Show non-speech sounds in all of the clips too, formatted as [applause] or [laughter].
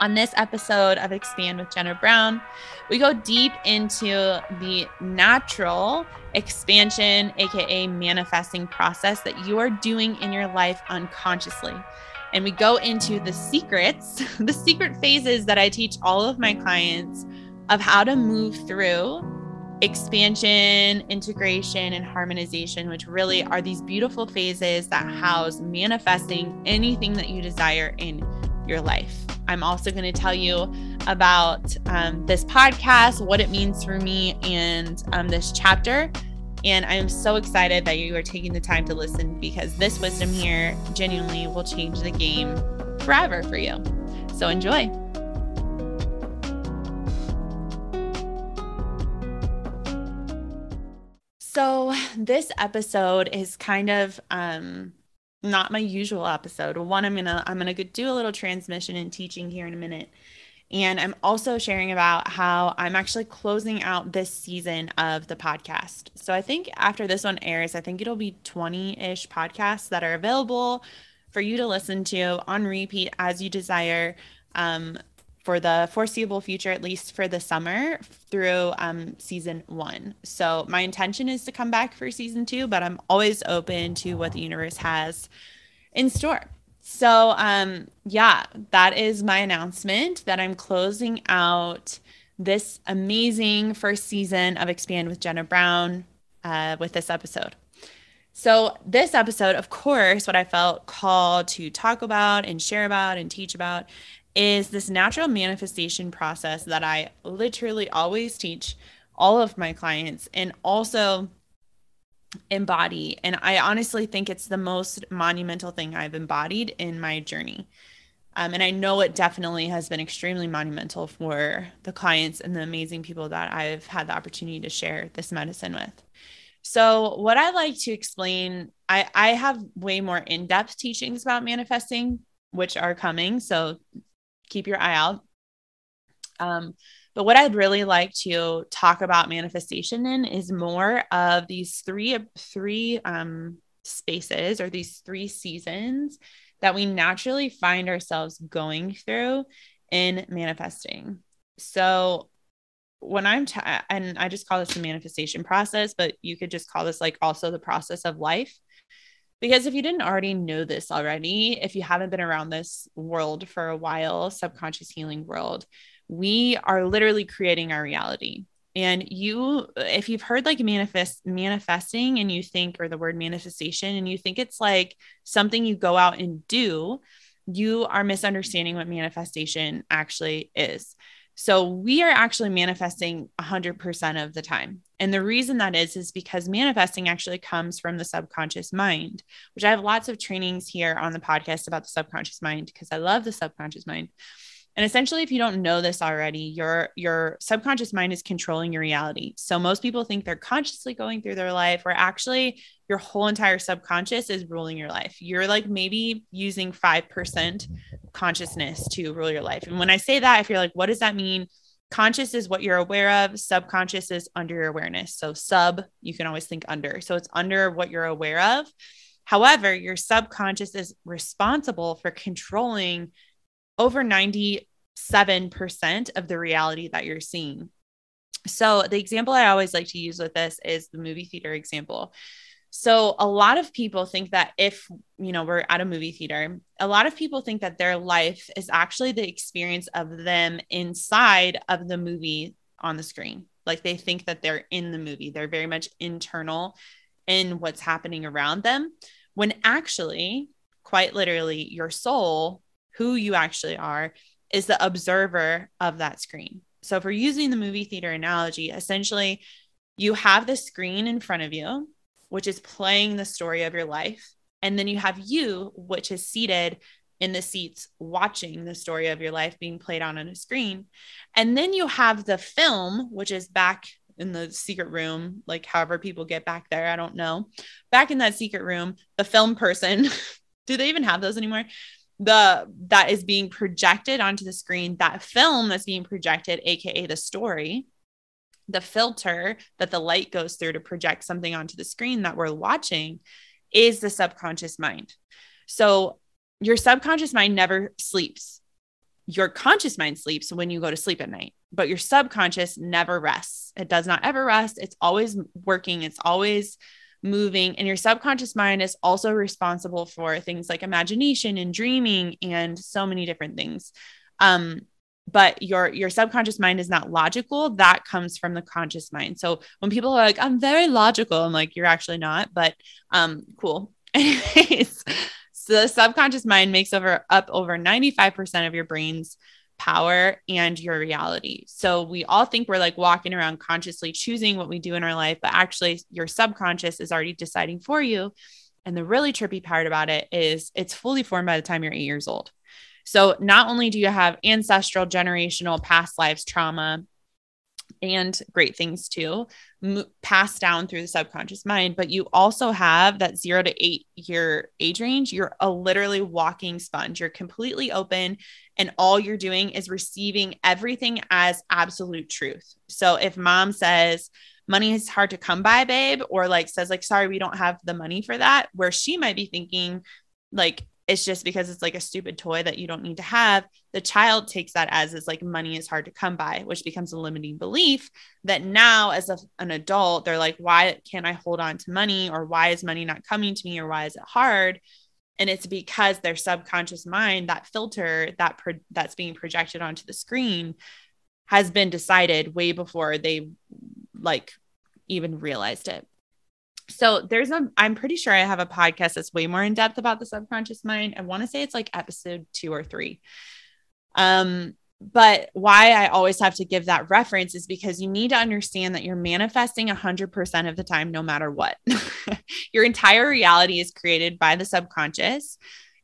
On this episode of Expand with Jenna Brown, we go deep into the natural expansion, aka manifesting process that you are doing in your life unconsciously. And we go into the secrets, [laughs] the secret phases that I teach all of my clients of how to move through expansion, integration, and harmonization, which really are these beautiful phases that house manifesting anything that you desire in your life. I'm also going to tell you about um, this podcast, what it means for me, and um, this chapter. And I'm so excited that you are taking the time to listen because this wisdom here genuinely will change the game forever for you. So enjoy. So, this episode is kind of um, not my usual episode. One, I'm gonna I'm gonna do a little transmission and teaching here in a minute. And I'm also sharing about how I'm actually closing out this season of the podcast. So I think after this one airs, I think it'll be 20 ish podcasts that are available for you to listen to on repeat as you desire. Um, for the foreseeable future, at least for the summer through um, season one. So, my intention is to come back for season two, but I'm always open to what the universe has in store. So, um, yeah, that is my announcement that I'm closing out this amazing first season of Expand with Jenna Brown uh, with this episode. So, this episode, of course, what I felt called to talk about and share about and teach about is this natural manifestation process that I literally always teach all of my clients and also embody. And I honestly think it's the most monumental thing I've embodied in my journey. Um, and I know it definitely has been extremely monumental for the clients and the amazing people that I've had the opportunity to share this medicine with. So, what I like to explain, I, I have way more in depth teachings about manifesting, which are coming. So, keep your eye out. Um, but what I'd really like to talk about manifestation in is more of these three three um, spaces or these three seasons that we naturally find ourselves going through in manifesting. So when I'm and I just call this the manifestation process, but you could just call this like also the process of life. Because if you didn't already know this already, if you haven't been around this world for a while, subconscious healing world, we are literally creating our reality. And you, if you've heard like manifest manifesting and you think, or the word manifestation, and you think it's like something you go out and do, you are misunderstanding what manifestation actually is. So we are actually manifesting 100% of the time. And the reason that is, is because manifesting actually comes from the subconscious mind, which I have lots of trainings here on the podcast about the subconscious mind because I love the subconscious mind. And essentially, if you don't know this already, your your subconscious mind is controlling your reality. So most people think they're consciously going through their life, where actually your whole entire subconscious is ruling your life. You're like maybe using five percent consciousness to rule your life. And when I say that, if you're like, what does that mean? Conscious is what you're aware of. Subconscious is under your awareness. So sub, you can always think under. So it's under what you're aware of. However, your subconscious is responsible for controlling over 97% of the reality that you're seeing. So, the example I always like to use with this is the movie theater example. So, a lot of people think that if, you know, we're at a movie theater, a lot of people think that their life is actually the experience of them inside of the movie on the screen. Like they think that they're in the movie, they're very much internal in what's happening around them. When actually, quite literally, your soul who you actually are is the observer of that screen. So, if we're using the movie theater analogy, essentially, you have the screen in front of you, which is playing the story of your life. And then you have you, which is seated in the seats watching the story of your life being played on on a screen. And then you have the film, which is back in the secret room, like however people get back there, I don't know. Back in that secret room, the film person, [laughs] do they even have those anymore? The that is being projected onto the screen that film that's being projected aka the story the filter that the light goes through to project something onto the screen that we're watching is the subconscious mind so your subconscious mind never sleeps your conscious mind sleeps when you go to sleep at night, but your subconscious never rests. It does not ever rest. It's always working, it's always moving. And your subconscious mind is also responsible for things like imagination and dreaming and so many different things. Um, but your your subconscious mind is not logical that comes from the conscious mind so when people are like i'm very logical i'm like you're actually not but um cool [laughs] anyways so the subconscious mind makes over up over 95% of your brain's power and your reality. So we all think we're like walking around consciously choosing what we do in our life, but actually your subconscious is already deciding for you. And the really trippy part about it is it's fully formed by the time you're 8 years old. So not only do you have ancestral, generational, past lives trauma and great things too m- passed down through the subconscious mind but you also have that 0 to 8 year age range. You're a literally walking sponge. You're completely open and all you're doing is receiving everything as absolute truth. So if mom says money is hard to come by babe or like says like sorry we don't have the money for that where she might be thinking like it's just because it's like a stupid toy that you don't need to have the child takes that as is like money is hard to come by which becomes a limiting belief that now as a, an adult they're like why can't i hold on to money? Or why is money not coming to me? Or why is it hard? And it's because their subconscious mind that filter that pro- that's being projected onto the screen has been decided way before they like even realized it. So there's a i'm pretty sure i have a podcast that's way more in depth about the subconscious mind. I want to say it's like episode two or three um but why i always have to give that reference is because you need to understand that you're manifesting 100% of the time no matter what [laughs] your entire reality is created by the subconscious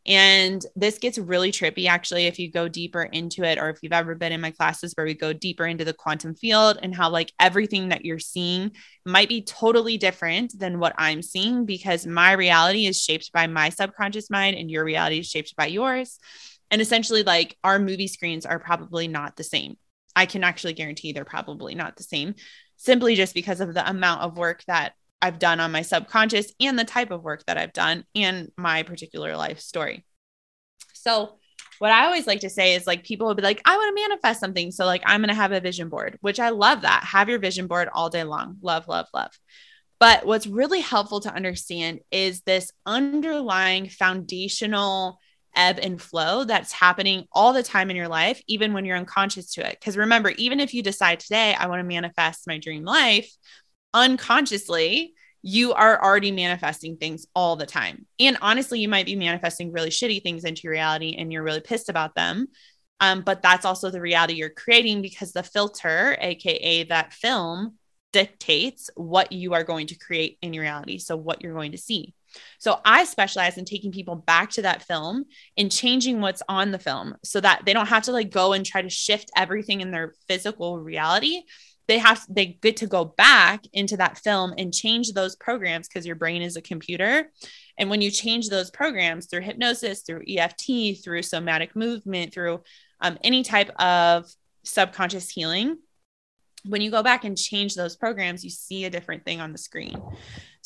and this gets really trippy, actually, if you go deeper into it, or if you've ever been in my classes where we go deeper into the quantum field and how, like, everything that you're seeing might be totally different than what I'm seeing because my reality is shaped by my subconscious mind and your reality is shaped by yours. And essentially, like, our movie screens are probably not the same. I can actually guarantee they're probably not the same simply just because of the amount of work that I've done on my subconscious and the type of work that I've done and my particular life story. So, what I always like to say is like people will be like, I want to manifest something. So, like, I'm going to have a vision board, which I love that. Have your vision board all day long. Love, love, love. But what's really helpful to understand is this underlying foundational ebb and flow that's happening all the time in your life, even when you're unconscious to it. Because remember, even if you decide today, I want to manifest my dream life, unconsciously, you are already manifesting things all the time. And honestly, you might be manifesting really shitty things into your reality and you're really pissed about them. Um, but that's also the reality you're creating because the filter, AKA that film, dictates what you are going to create in your reality. So, what you're going to see. So, I specialize in taking people back to that film and changing what's on the film so that they don't have to like go and try to shift everything in their physical reality. They have they get to go back into that film and change those programs because your brain is a computer. And when you change those programs through hypnosis through eft through somatic movement through um, any type of subconscious healing when you go back and change those programs you see a different thing on the screen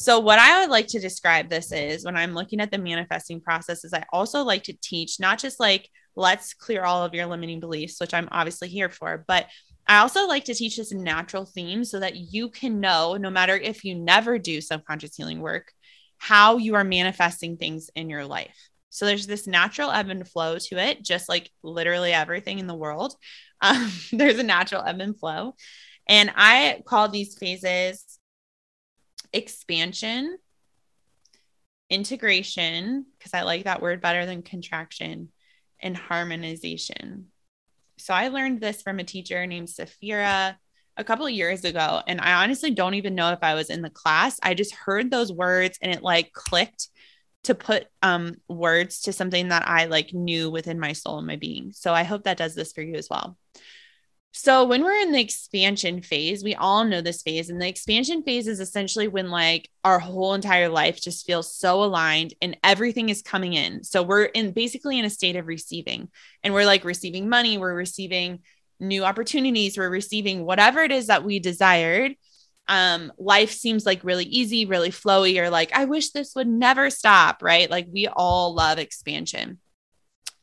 so what i would like to describe this is when i'm looking at the manifesting process is i also like to teach not just like let's clear all of your limiting beliefs which i'm obviously here for but I also like to teach this natural theme so that you can know, no matter if you never do subconscious healing work, how you are manifesting things in your life. So there's this natural ebb and flow to it, just like literally everything in the world. [laughs] Um, there's a natural ebb and flow. And I call these phases expansion, integration, because I like that word better than contraction, and harmonization. So I learned this from a teacher named Safira a couple years ago. And I honestly don't even know if I was in the class. I just heard those words and it like clicked to put um words to something that I like knew within my soul and my being. So I hope that does this for you as well. So when we're in the expansion phase, we all know this phase. And the expansion phase is essentially when like our whole entire life just feels so aligned and everything is coming in. So we're in basically in a state of receiving. And we're like receiving money, we're receiving new opportunities, we're receiving whatever it is that we desired. Um, life seems like really easy, really flowy, or like, I wish this would never stop, right? Like we all love expansion.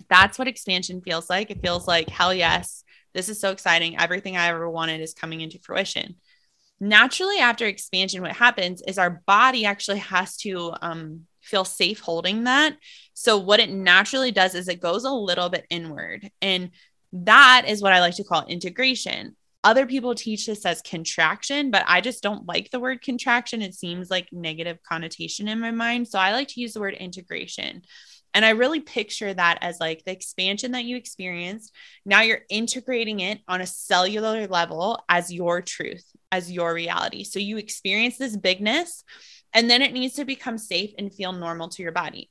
That's what expansion feels like. It feels like, hell yes, this is so exciting. Everything I ever wanted is coming into fruition. Naturally, after expansion, what happens is our body actually has to um, feel safe holding that. So, what it naturally does is it goes a little bit inward. And that is what I like to call integration. Other people teach this as contraction, but I just don't like the word contraction. It seems like negative connotation in my mind. So I like to use the word integration. And I really picture that as like the expansion that you experienced. Now you're integrating it on a cellular level as your truth, as your reality. So you experience this bigness, and then it needs to become safe and feel normal to your body.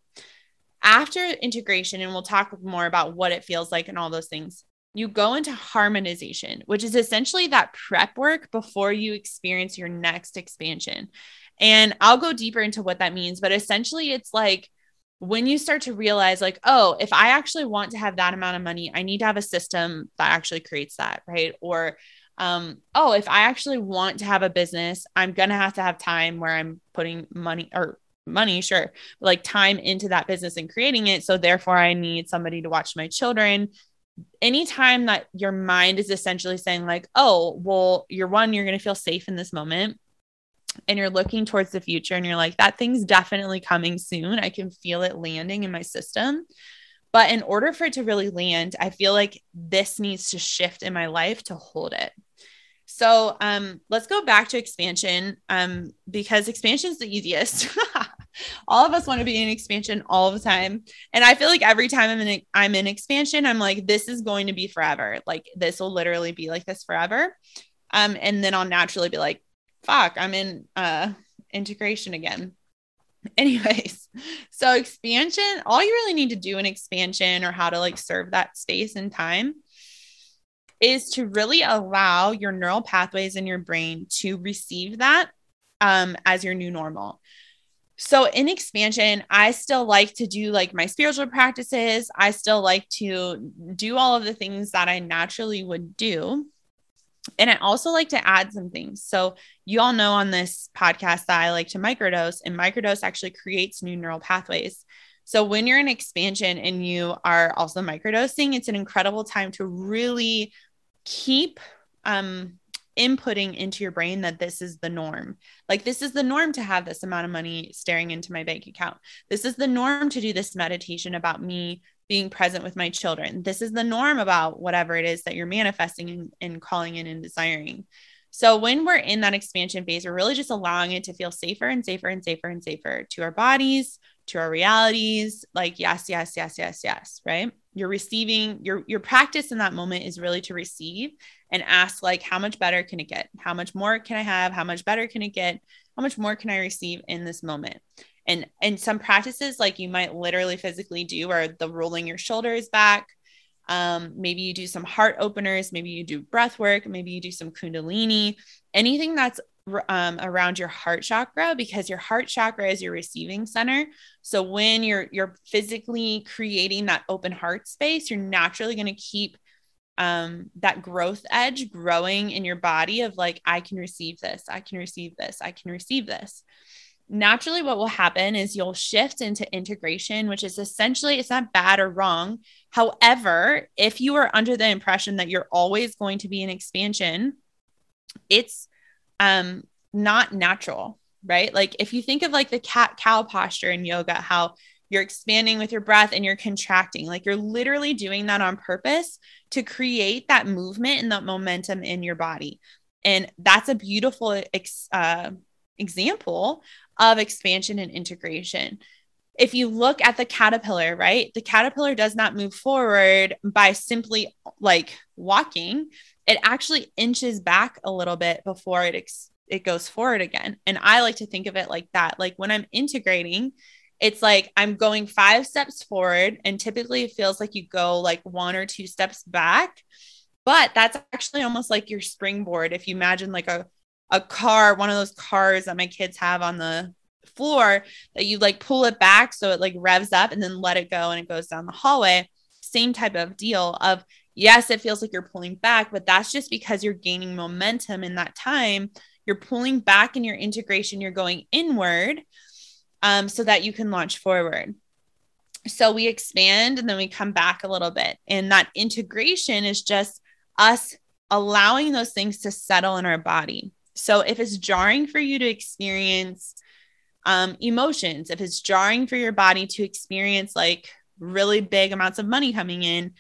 After integration, and we'll talk more about what it feels like and all those things, you go into harmonization, which is essentially that prep work before you experience your next expansion. And I'll go deeper into what that means, but essentially it's like when you start to realize like, oh, if I actually want to have that amount of money, I need to have a system that actually creates that, right? Or um, oh, if I actually want to have a business, I'm to have to have time where I'm putting money or money, sure, like time into that business and creating it. So therefore, I need somebody to watch my children anytime that your mind is essentially saying like oh well you're one you're going to feel safe in this moment and you're looking towards the future and you're like that thing's definitely coming soon. I can feel it landing in my system. But in order for it to really land i feel like this needs to shift in my life to hold it. So um, let's go back to expansion um, because expansion is the easiest. [laughs] All of us want to be in expansion all the time. And i feel like every time i'm in i'm in expansion i'm like this is going to be forever. Like this will literally be like this forever. Um and then i'll naturally be like fuck i'm in uh integration again [laughs] anyways so expansion all you really need to do in expansion or how to like serve that space and time is to really allow your neural pathways in your brain to receive that um, as your new normal so in expansion, I still like to do like my spiritual practices. I still like to do all of the things that I naturally would do. And I also like to add some things. So you all know on this podcast that I like to microdose, and microdose actually creates new neural pathways. So when you're in expansion and you are also microdosing, it's an incredible time to really keep um inputting into your brain that this is the norm. Like, this is the norm to have this amount of money staring into my bank account. This is the norm to do this meditation about me being present with my children. This is the norm about whatever it is that you're manifesting and, and calling in and desiring. So, when we're in that expansion phase, we're really just allowing it to feel safer and safer and safer and safer to our bodies, to our realities. Like, yes, yes, yes, yes, yes, right? You're receiving your your practice in that moment is really to receive and ask like how much better can it get how much more can i have how much better can it get how much more can i receive in this moment and and some practices like you might literally physically do are the rolling your shoulders back. Um, maybe you do some heart openers maybe you do breath work maybe you do some kundalini anything that's um, around your heart chakra because your heart chakra is your receiving center. So when you're you're physically creating that open heart space you're naturally going to keep um that growth edge growing in your body of like i can receive this i can receive this i can receive this naturally what will happen is you'll shift into integration which is essentially it's not bad or wrong however if you are under the impression that you're always going to be in expansion it's um not natural right like if you think of like the cat cow posture in yoga how you're expanding with your breath and you're contracting. Like you're literally doing that on purpose to create that movement and that momentum in your body. And that's a beautiful ex- uh, example of expansion and integration. If you look at the caterpillar, right, the caterpillar does not move forward by simply like walking. It actually inches back a little bit before it it goes forward again. And I like to think of it like that. Like when I'm integrating, it's like I'm going five steps forward, and typically it feels like you go like one or two steps back. But that's actually almost like your springboard. If you imagine like a, a car, one of those cars that my kids have on the floor, that you like pull it back so it like revs up and then let it go and it goes down the hallway. Same type of deal of yes, it feels like you're pulling back, but that's just because you're gaining momentum in that time. You're pulling back in your integration, you're going inward um, so that you can launch forward. So we expand and then we come back a little bit. And that integration is just us allowing those things to settle in our body. So if it's jarring for you to experience um, emotions, if it's jarring for your body to experience like really big amounts of money coming in,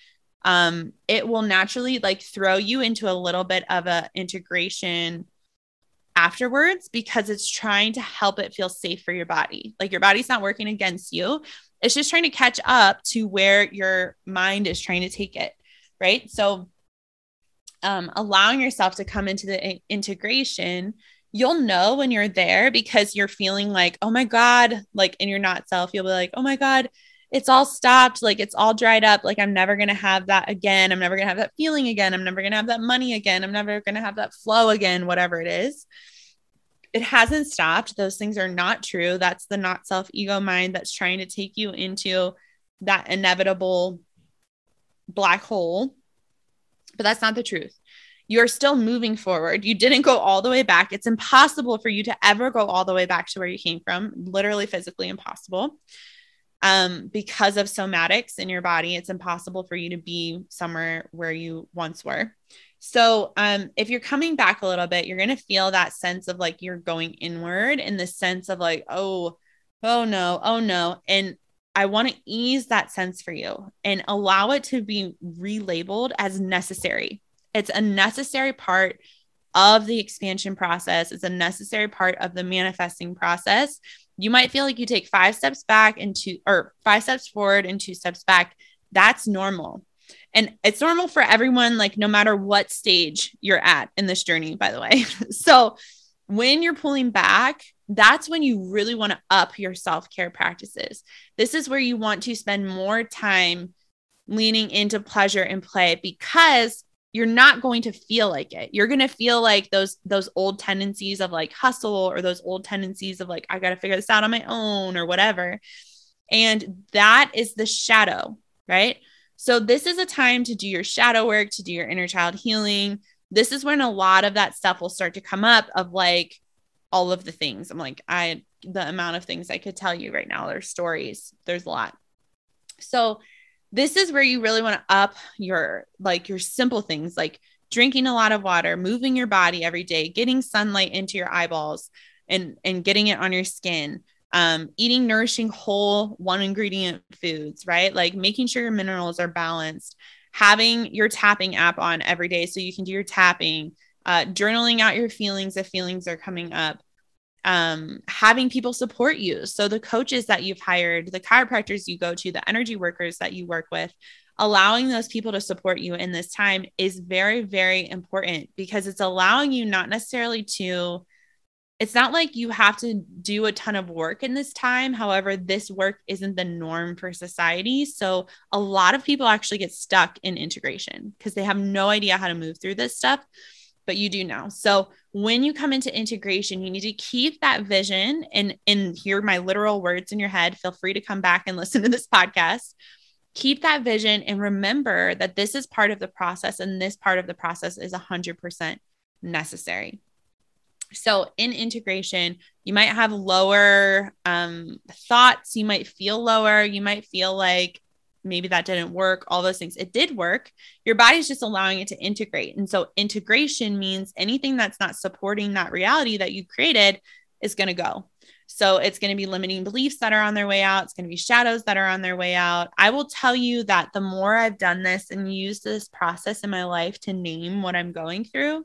um, it will naturally like throw you into a little bit of a integration afterwards because it's trying to help it feel safe for your body. Like your body's not working against you. It's just trying to catch up to where your mind is trying to take it. Right. So, um, allowing yourself to come into the integration, you'll know when you're there because you're feeling like, oh my God, like in your not self, you'll be like, oh my God, it's all stopped. Like it's all dried up. Like I'm never going to have that again. I'm never going to have that feeling again. I'm never going to have that money again. I'm never going to have that flow again, whatever it is. It hasn't stopped. Those things are not true. That's the not self ego mind that's trying to take you into that inevitable black hole. But that's not the truth. You're still moving forward. You didn't go all the way back. It's impossible for you to ever go all the way back to where you came from, literally, physically impossible um, because of somatics in your body, it's impossible for you to be somewhere where you once were. So, um, if you're coming back a little bit, you're going to feel that sense of like you're going inward in the sense of like, oh, oh no, oh no. And I want to ease that sense for you and allow it to be relabeled as necessary. It's a necessary part of the expansion process, it's a necessary part of the manifesting process you might feel like you take five steps back and two or five steps forward and two steps back. That's normal. And it's normal for everyone, like no matter what stage you're at in this journey, by the way. [laughs] so when you're pulling back, that's when you really want to up your self care practices. This is where you want to spend more time leaning into pleasure and play because you're not going to feel like it. You're going to feel like those those old tendencies of like hustle or those old tendencies of like I got to figure this out on my own or whatever. And that is the shadow, right? So this is a time to do your shadow work, to do your inner child healing. This is when a lot of that stuff will start to come up of like all of the things. I'm like I the amount of things I could tell you right now. There's stories. There's a lot. So this is where you really want to up your like your simple things like drinking a lot of water, moving your body every day, getting sunlight into your eyeballs and and getting it on your skin. Um, eating nourishing whole one ingredient foods, right? Like making sure your minerals are balanced, having your tapping app on every day so you can do your tapping, uh, journaling out your feelings if feelings are coming up, um, having people support you. So, the coaches that you've hired, the chiropractors you go to, the energy workers that you work with, allowing those people to support you in this time is very, very important because it's allowing you not necessarily to, it's not like you have to do a ton of work in this time. However, this work isn't the norm for society. So, a lot of people actually get stuck in integration because they have no idea how to move through this stuff but you do now. So when you come into integration, you need to keep that vision and and hear my literal words in your head. Feel free to come back and [laughs] listen to this podcast. Keep that vision and remember that this is part of the process and this part of the process is 100% necessary. So, in integration, you might have lower um, thoughts. You might feel lower. You might feel like maybe that didn't work, all those things. It did work. Your body's just allowing it to integrate. And so integration means anything that's not supporting that reality that you created is going to go. So it's going to be limiting beliefs that are on their way out. It's going to be shadows that are on their way out. I will tell you that the more I've done this and used this process in my life to name what I'm going through,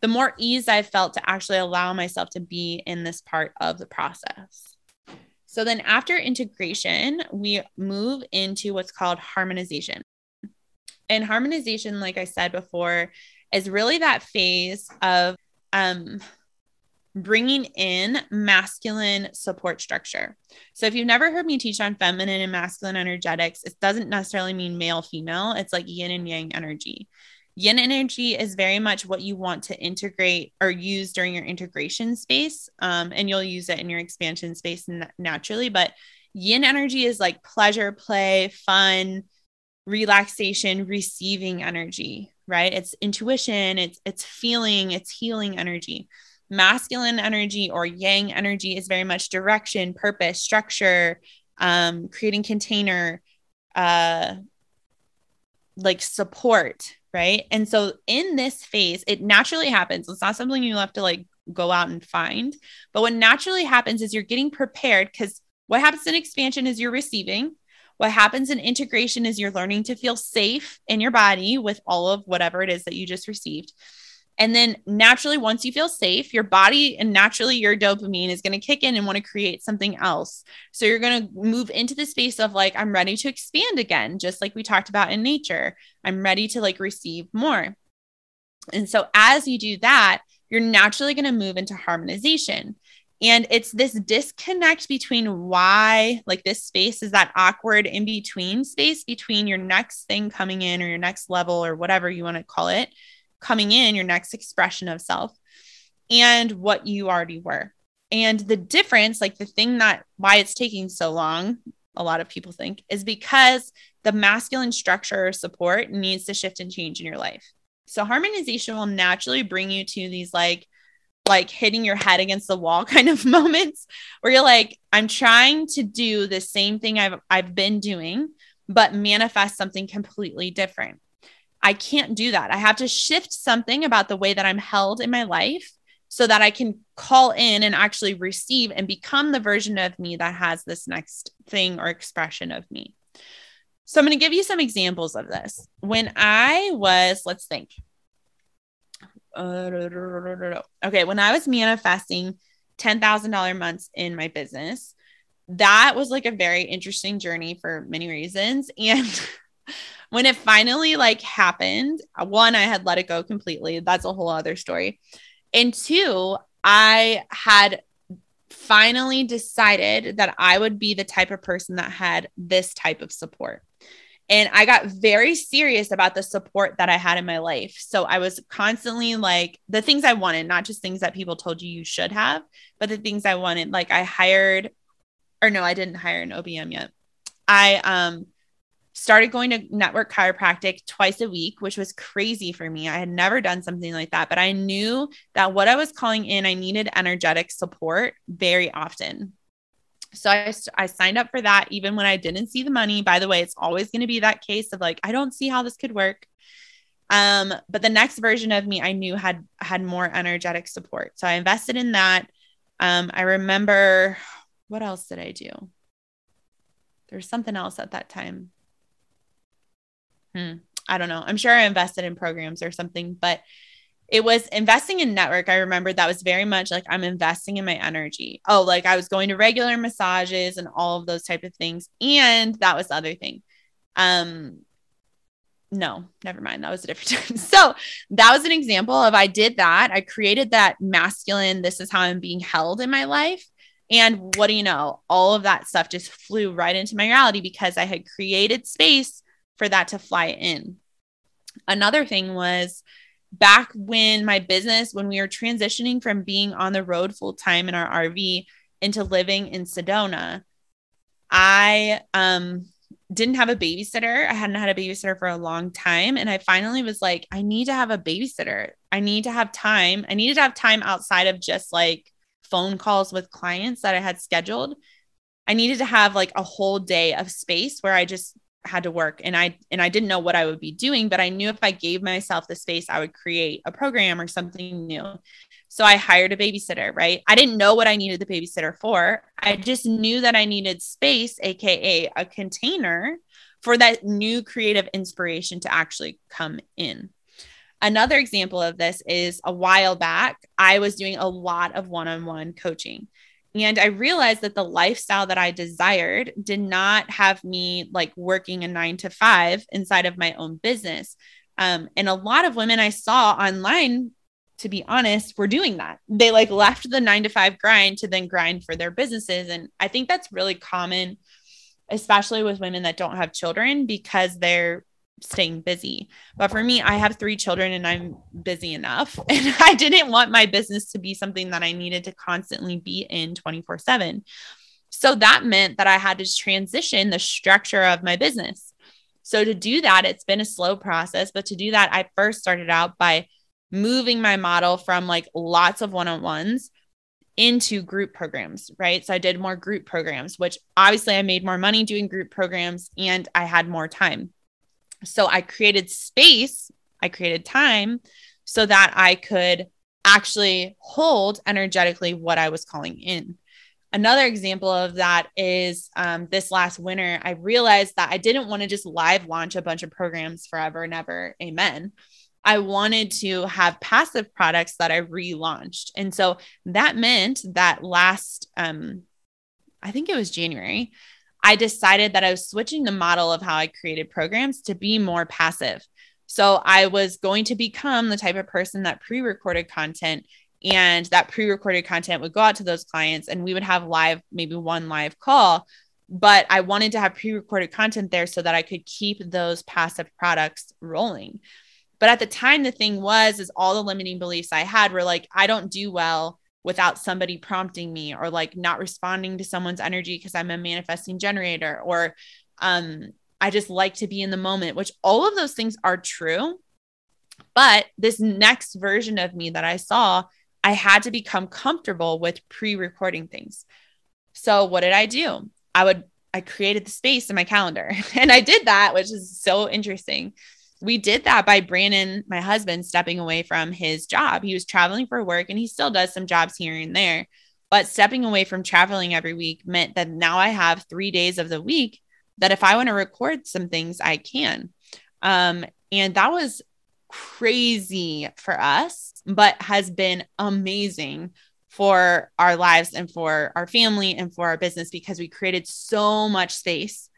the more ease I've felt to actually allow myself to be in this part of the process. So then after integration, we move into what's called harmonization. And harmonization, like I said before, is really that phase of um, bringing in masculine support structure. So if you've never heard me teach on feminine and masculine energetics, it doesn't necessarily mean male, female. It's like yin and yang energy. Yin energy is very much what you want to integrate or use during your integration space. Um, and you'll use it in your expansion space naturally. But yin energy is like pleasure, play, fun, relaxation, receiving energy, right? It's intuition, it's it's feeling, it's healing energy. Masculine energy or yang energy is very much direction, purpose, structure, um, creating container, uh, like support, right? And so in this phase, it naturally happens. It's not something you have to like go out and find. But what naturally happens is you're getting prepared because what happens in expansion is you're receiving. What happens in integration is you're learning to feel safe in your body with all of whatever it is that you just received. And then naturally, once you feel safe, your body and naturally your dopamine is going to kick in and want to create something else. So you're going to move into the space of like, I'm ready to expand again, just like we talked about in nature. I'm ready to like receive more. And so as you do that, you're naturally going to move into harmonization. And it's this disconnect between why, like this space is that awkward in between space between your next thing coming in or your next level or whatever you want to call it coming in, your next expression of self, and what you already were. And the difference, like the thing that why it's taking so long, a lot of people think, is because the masculine structure or support needs to shift and change in your life. So harmonization will naturally bring you to these like like hitting your head against the wall [laughs] kind of moments where you're like I'm trying to do the same thing I've I've been doing but manifest something completely different. I can't do that. I have to shift something about the way that I'm held in my life so that I can call in and actually receive and become the version of me that has this next thing or expression of me. So I'm going to give you some examples of this. When I was, let's think. okay, when I was manifesting $10,000 months in my business, that was like a very interesting journey for many reasons. And [laughs] when it finally like happened, one, I had let it go completely. That's a whole other story. And two, I had finally decided that I would be the type of person that had this type of support. And I got very serious about the support that I had in my life. So I was constantly like the things I wanted, not just things that people told you you should have, but the things I wanted. Like I hired, or no, I didn't hire an OBM yet. I um started going to network chiropractic twice a week, which was crazy for me. I had never done something like that, but I knew that what I was calling in, I needed energetic support very often. So I, I signed up for that even when I didn't see the money. By the way, it's always going to be that case of like, I don't see how this could work. Um, but the next version of me I knew had had more energetic support. So I invested in that. Um, I remember what else did I do? There's something else at that time. Hmm, I don't know. I'm sure I invested in programs or something, but it was investing in network. I remember that was very much like I'm investing in my energy. Oh, like I was going to regular massages and all of those type of things. And that was the other thing. Um, no, never mind. That was a different [laughs] time. So that was an example of I did that. I created that masculine, this is how I'm being held in my life. And what do you know? All of that stuff just flew right into my reality because I had created space for that to fly in. Another thing was back when my business, when we were transitioning from being on the road full time in our RV into living in Sedona, I um didn't have a babysitter. I hadn't had a babysitter for a long time. And I finally was like, I need to have a babysitter. I need to have time. I needed to have time outside of just like phone calls with clients that I had scheduled. I needed to have like a whole day of space where I just had to work and I and I didn't know what I would be doing, but I knew if I gave myself the space, I would create a program or something new. So I hired a babysitter, right? I didn't know what I needed the babysitter for. I just knew that I needed space, aka a container for that new creative inspiration to actually come in. Another example of this is a while back, I was doing a lot of one on one coaching. And I realized that the lifestyle that I desired did not have me like working a nine to five inside of my own business. Um, and a lot of women I saw online, to be honest, were doing that. They like left the nine to five grind to then grind for their businesses. And I think that's really common, especially with women that don't have children because they're staying busy. But for me, I have three children and I'm busy enough. [laughs] And I didn't want my business to be something that I needed to constantly be in 24 7. So that meant that I had to transition the structure of my business. So to do that, it's been a slow process. But to do that, I first started out by moving my model from like lots of one on ones into group programs, right? So I did more group programs, which obviously I made more money doing group programs and I had more time. So I created space, I created time so that I could actually hold energetically what I was calling in. Another example of that is um, this last winter, I realized that I didn't want to just live launch a bunch of programs forever and ever. Amen. I wanted to have passive products that I relaunched. And so that meant that last, um, I think it was January, I decided that I was switching the model of how I created programs to be more passive. So I was going to become the type of person that pre recorded content and that pre recorded content would go out to those clients and we would have live, maybe one live call. But I wanted to have pre recorded content there so that I could keep those passive products rolling. But at the time, the thing was, is all the limiting beliefs I had were like, I don't do well without somebody prompting me or like not responding to someone's energy because I'm a manifesting generator or um I just like to be in the moment, which all of those things are true. But this next version of me that I saw, I had to become comfortable with pre-recording things. So what did I do? I would I created the space in my calendar [laughs] and I did that, which is so interesting we did that by Brandon, my husband, stepping away from his job. He was traveling for work and he still does some jobs here and there. But stepping away from traveling every week meant that now I have three days of the week that if I want to record some things, I can. Um, and that was crazy for us, but has been amazing for our lives and for our family and for our business because we created so much space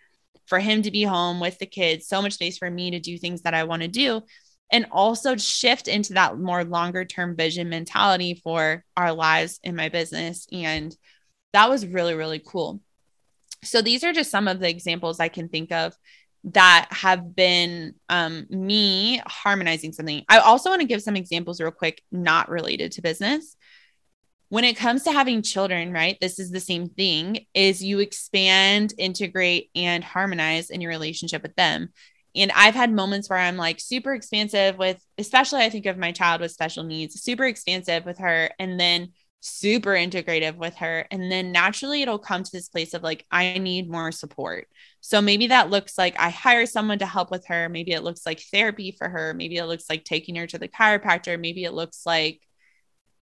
for him to be home with the kids, so much space for me to do things that I want to do. And also shift into that more longer term vision mentality for our lives in my business. And that was really, really cool. So these are just some of the examples I can think of that have been um, me harmonizing something. I also want to give some examples real quick, not related to business when it comes to having children right this is the same thing is you expand integrate and harmonize in your relationship with them. And i've had moments where i'm like super expansive with especially i think of my child with special needs super expansive with her and then super integrative with her. And then naturally it'll come to this place of like i need more support. So maybe that looks like i hire someone to help with her. Maybe it looks like therapy for her. Maybe it looks like taking her to the chiropractor. Maybe it looks like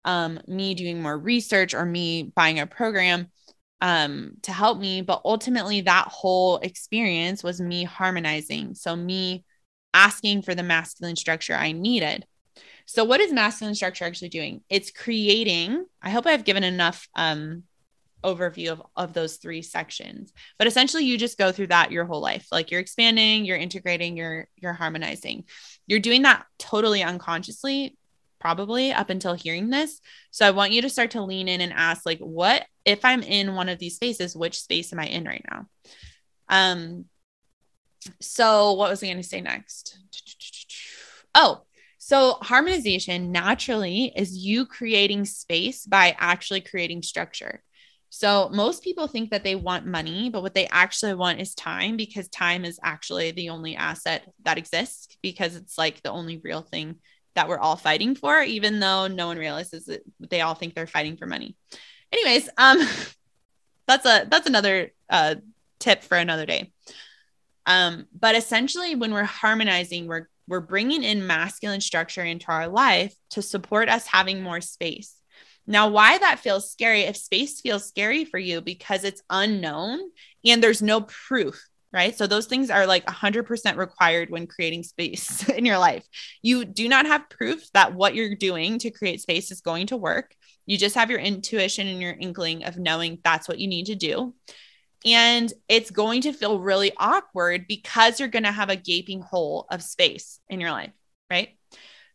um, me doing more research or me buying a program um, to help me. But ultimately, that whole experience was me harmonizing. So, me asking for the masculine structure I needed. So, what is masculine structure actually doing? It's creating, I hope I've given enough um, overview of, of those three sections. But essentially, you just go through that your whole life. Like you're expanding, you're integrating, you're you're harmonizing. You're doing that totally unconsciously probably up until hearing this. So I want you to start to lean in and ask like what if I'm in one of these spaces, which space am I in right now? Um so what was I going to say next? Oh, so harmonization naturally is you creating space by actually creating structure. So most people think that they want money, but what they actually want is time because time is actually the only asset that exists because it's like the only real thing that we're all fighting for, even though no one realizes that they all think they're fighting for money. Anyways, um, [laughs] that's a that's another uh, tip for another day. Um, but essentially, when we're harmonizing, we're we're bringing in masculine structure into our life to support us having more space. Now, why that feels scary, if space feels scary for you because it's unknown and there's no proof right? So those things are like 100% required when creating space [laughs] in your life. You do not have proof that what you're doing to create space is going to work. You just have your intuition and your inkling of knowing that's what you need to do. And it's going to feel really awkward because you're going to have a gaping hole of space in your life, right?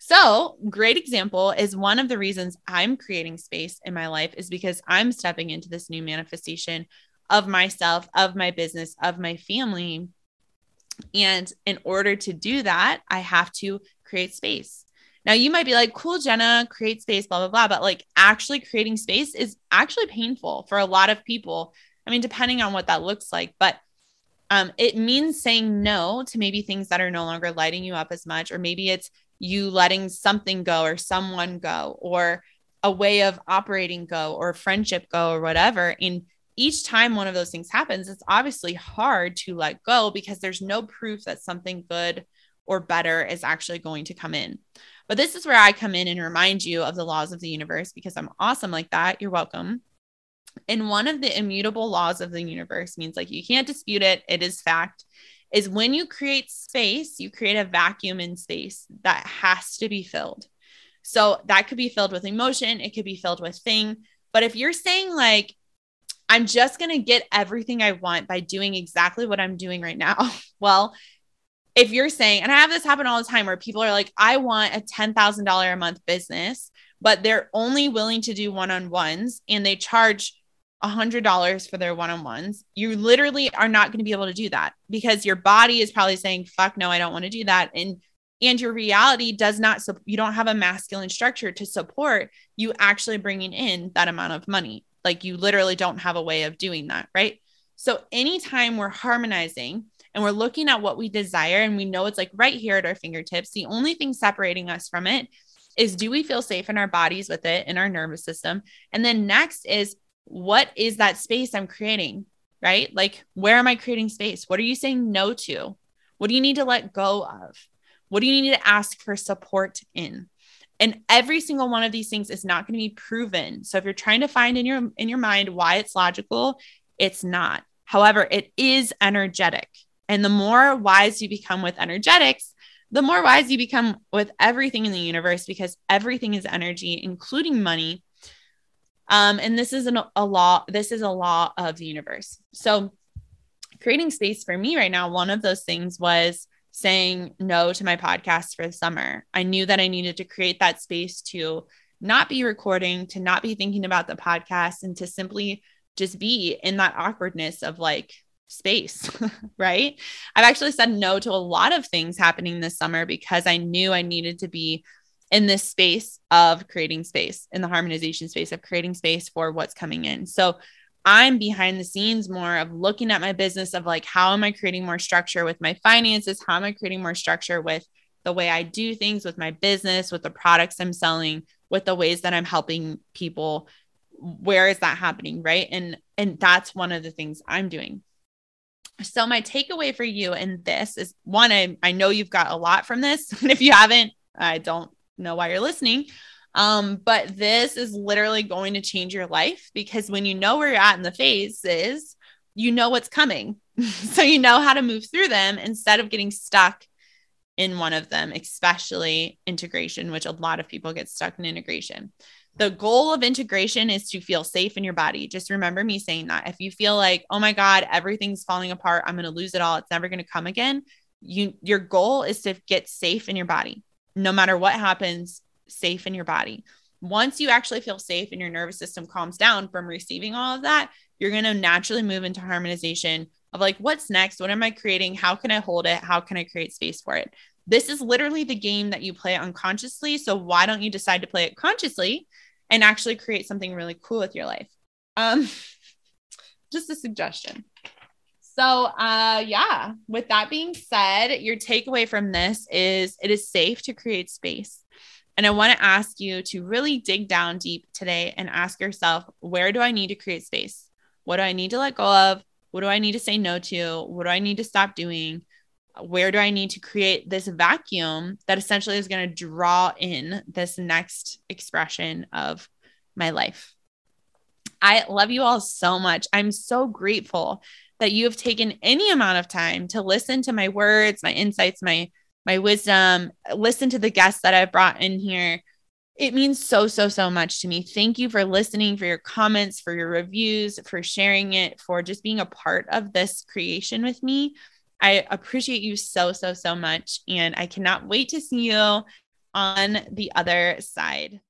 So, great example is one of the reasons I'm creating space in my life is because I'm stepping into this new manifestation of myself, of my business, of my family. And in order to do that, I have to create space. Now, you might be like, cool, Jenna, create space, blah, blah, blah. But like actually creating space is actually painful for a lot of people. I mean, depending on what that looks like, but um, it means saying no to maybe things that are no longer lighting you up as much, or maybe it's you letting something go or someone go, or a way of operating go or friendship go or whatever. And each time one of those things happens, it's obviously hard to let go because there's no proof that something good or better is actually going to come in. But this is where I come in and remind you of the laws of the universe because I'm awesome like that. You're welcome. And one of the immutable laws of the universe means like you can't dispute it, it is fact. Is when you create space, you create a vacuum in space that has to be filled. So that could be filled with emotion, it could be filled with thing. But if you're saying, like, I'm just going to get everything I want by doing exactly what I'm doing right now, [laughs] well, if you're saying, and I have this happen all the time where people are like, I want a $10,000 a month business, but they're only willing to do one on ones and they charge $100 for their one on ones. You literally are not going to be able to do that because your body is probably saying, fuck no, I don't want to do that. And and your reality does not you don't have a masculine structure to support you actually bringing in that amount of money like you literally don't have a way of doing that right so anytime we're harmonizing and we're looking at what we desire and we know it's like right here at our fingertips, the only thing separating us from it is do we feel safe in our bodies with it, in our nervous system? And then next is what is that space I'm creating, right? Like, where am I creating space? What are you saying no to? What do you need to let go of? What do you need to ask for support in? And every single one of these things is not going to be proven. So if you're trying to find in your in your mind why it's logical, it's not. However, it is energetic. And the more wise you become with energetics, the more wise you become with everything in the universe because everything is energy, including money. Um, and this is an, a law, this is a law of the universe. So, creating space for me right now, one of those things was saying no to my podcast for the summer. I knew that I needed to create that space to not be recording, to not be thinking about the podcast, and to simply just be in that awkwardness of like, space, [laughs] right? I've actually said no to a lot of things happening this summer because I knew I needed to be in this space of creating space, in the harmonization space of creating space for what's coming in. So I'm behind the scenes more of looking at my business of like, how am I creating more structure with my finances? How am I creating more structure with the way I do things with my business, with the products I'm selling, with the ways that I'm helping people? Where is that happening? Right. And and that's one of the things I'm doing. So my takeaway for you in this is one, I, I know you've got a lot from this. [laughs] And if you haven't, I don't know why you're listening. Um, but this is literally going to change your life because when you know where you're at in the phases, you know what's coming. [laughs] so you know how to move through them instead of getting stuck in one of them, especially integration, which a lot of people get stuck in integration the goal of integration is to feel safe in your body. Just remember me saying that. If you feel like, oh my God, everything's falling apart, I'm going to lose it all, it's never going to come again. You, your goal is to get safe in your body. No matter what happens, safe in your body. Once you actually feel safe and your nervous system calms down from receiving all of that, you're going to naturally move into harmonization of like, what's next? What am I creating? How can I hold it? How can I create space for it? This is literally the game that you play unconsciously. So why don't you decide to play it consciously and actually create something really cool with your life. Um, [laughs] just a suggestion. So, uh, yeah, with that being said, your takeaway from this is it is safe to create space. And I want to ask you to really dig down deep today and ask yourself, where do I need to create space? What do I need to let go of? What do I need to say no to? What do I need to stop doing? where do I need to create this vacuum that essentially is going to draw in this next expression of my life? I love you all so much. I'm so grateful that you have taken any amount of time to listen to my words, my insights, my my wisdom, listen to the guests that I've brought in here. It means so so so much to me. Thank you for listening, for your comments, for your reviews, for sharing it, for just being a part of this creation with me. I appreciate you so, so, so much. And I cannot wait to see you on the other side.